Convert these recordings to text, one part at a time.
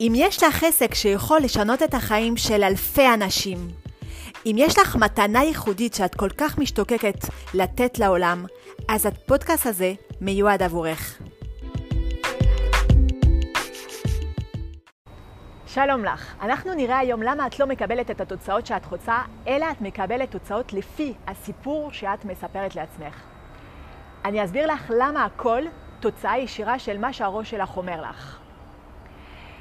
אם יש לך עסק שיכול לשנות את החיים של אלפי אנשים, אם יש לך מתנה ייחודית שאת כל כך משתוקקת לתת לעולם, אז הפודקאסט הזה מיועד עבורך. שלום לך, אנחנו נראה היום למה את לא מקבלת את התוצאות שאת רוצה, אלא את מקבלת תוצאות לפי הסיפור שאת מספרת לעצמך. אני אסביר לך למה הכל תוצאה ישירה של מה שהראש שלך אומר לך.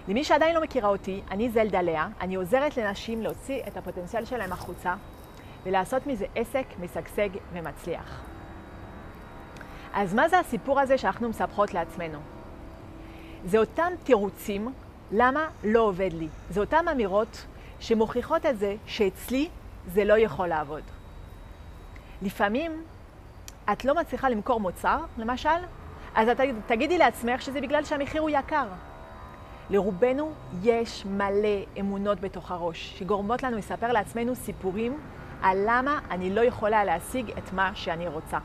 למי שעדיין לא מכירה אותי, אני זלדה לאה, אני עוזרת לנשים להוציא את הפוטנציאל שלהם החוצה ולעשות מזה עסק משגשג ומצליח. אז מה זה הסיפור הזה שאנחנו מספחות לעצמנו? זה אותם תירוצים למה לא עובד לי. זה אותן אמירות שמוכיחות את זה שאצלי זה לא יכול לעבוד. לפעמים את לא מצליחה למכור מוצר, למשל, אז את תגידי לעצמך שזה בגלל שהמחיר הוא יקר. לרובנו יש מלא אמונות בתוך הראש, שגורמות לנו לספר לעצמנו סיפורים על למה אני לא יכולה להשיג את מה שאני רוצה.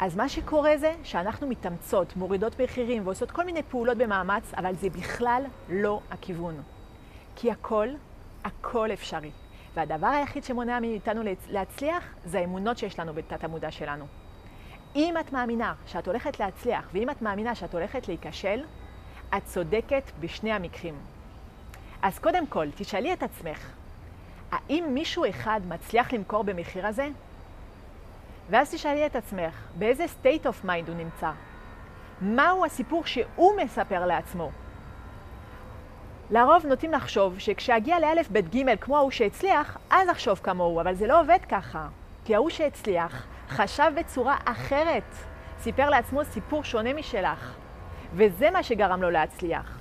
אז מה שקורה זה שאנחנו מתאמצות, מורידות מחירים ועושות כל מיני פעולות במאמץ, אבל זה בכלל לא הכיוון. כי הכל, הכל אפשרי. והדבר היחיד שמונע מאיתנו להצליח זה האמונות שיש לנו בתת המודע שלנו. אם את מאמינה שאת הולכת להצליח, ואם את מאמינה שאת הולכת להיכשל, את צודקת בשני המקרים. אז קודם כל, תשאלי את עצמך, האם מישהו אחד מצליח למכור במחיר הזה? ואז תשאלי את עצמך, באיזה state of mind הוא נמצא? מהו הסיפור שהוא מספר לעצמו? לרוב נוטים לחשוב שכשאגיע לאלף בית ג' כמו ההוא שהצליח, אז אחשוב כמוהו, אבל זה לא עובד ככה. כי ההוא שהצליח חשב בצורה אחרת, סיפר לעצמו סיפור שונה משלך, וזה מה שגרם לו להצליח.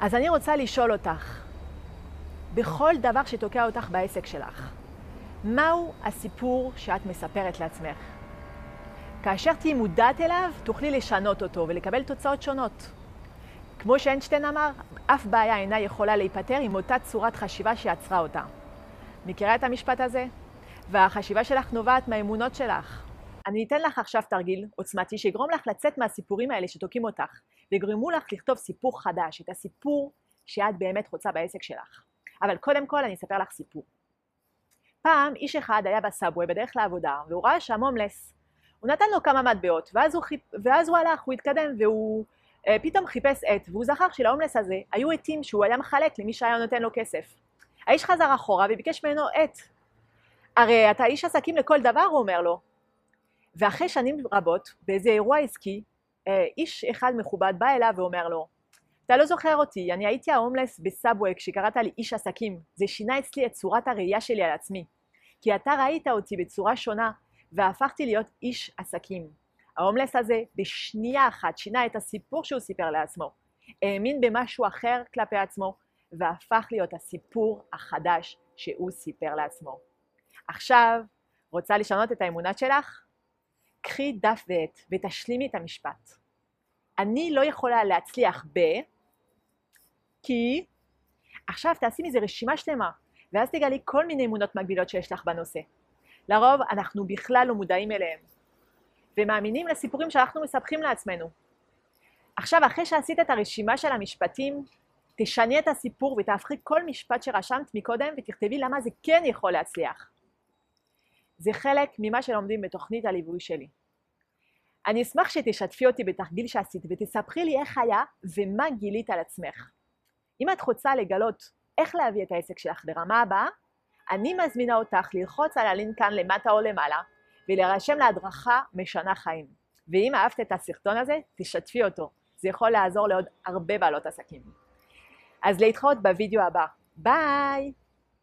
אז אני רוצה לשאול אותך, בכל דבר שתוקע אותך בעסק שלך, מהו הסיפור שאת מספרת לעצמך? כאשר תהיי מודעת אליו, תוכלי לשנות אותו ולקבל תוצאות שונות. כמו שאיינשטיין אמר, אף בעיה אינה יכולה להיפטר עם אותה צורת חשיבה שיצרה אותה. מכירה את המשפט הזה? והחשיבה שלך נובעת מהאמונות שלך. אני אתן לך עכשיו תרגיל עוצמתי שיגרום לך לצאת מהסיפורים האלה שתוקעים אותך, ויגרמו לך לכתוב סיפור חדש, את הסיפור שאת באמת רוצה בעסק שלך. אבל קודם כל אני אספר לך סיפור. פעם איש אחד היה בסאבווי בדרך לעבודה, והוא ראה שם הומלס. הוא נתן לו כמה מטבעות, ואז הוא, חיפ... ואז הוא הלך, הוא התקדם, והוא אה, פתאום חיפש עט, והוא זכר שלהומלס הזה היו עטים שהוא היה מחלק למי שהיה נותן לו כסף. האיש חזר אחורה וביקש ממנו עט. הרי אתה איש עסקים לכל דבר, הוא אומר לו. ואחרי שנים רבות, באיזה אירוע עסקי, אה, איש אחד מכובד בא אליו ואומר לו, אתה לא זוכר אותי, אני הייתי ההומלס בסאבווי כשקראת לי איש עסקים. זה שינה אצלי את צורת הראייה שלי על עצמי. כי אתה ראית אותי בצורה שונה, והפכתי להיות איש עסקים. ההומלס הזה בשנייה אחת שינה את הסיפור שהוא סיפר לעצמו, האמין במשהו אחר כלפי עצמו, והפך להיות הסיפור החדש שהוא סיפר לעצמו. עכשיו, רוצה לשנות את האמונות שלך? קחי דף ועט ותשלימי את המשפט. אני לא יכולה להצליח ב... כי... עכשיו תעשי מזה רשימה שלמה, ואז תגלי כל מיני אמונות מגבילות שיש לך בנושא. לרוב אנחנו בכלל לא מודעים אליהם, ומאמינים לסיפורים שאנחנו מספחים לעצמנו. עכשיו, אחרי שעשית את הרשימה של המשפטים, תשני את הסיפור ותהפכי כל משפט שרשמת מקודם ותכתבי למה זה כן יכול להצליח. זה חלק ממה שלומדים בתוכנית הליווי שלי. אני אשמח שתשתפי אותי בתרגיל שעשית ותספרי לי איך היה ומה גילית על עצמך. אם את רוצה לגלות איך להביא את העסק שלך לרמה הבאה, אני מזמינה אותך ללחוץ על הלינק כאן למטה או למעלה ולהירשם להדרכה משנה חיים. ואם אהבת את הסרטון הזה, תשתפי אותו. זה יכול לעזור לעוד הרבה בעלות עסקים. אז להתחרות בווידאו הבא. ביי!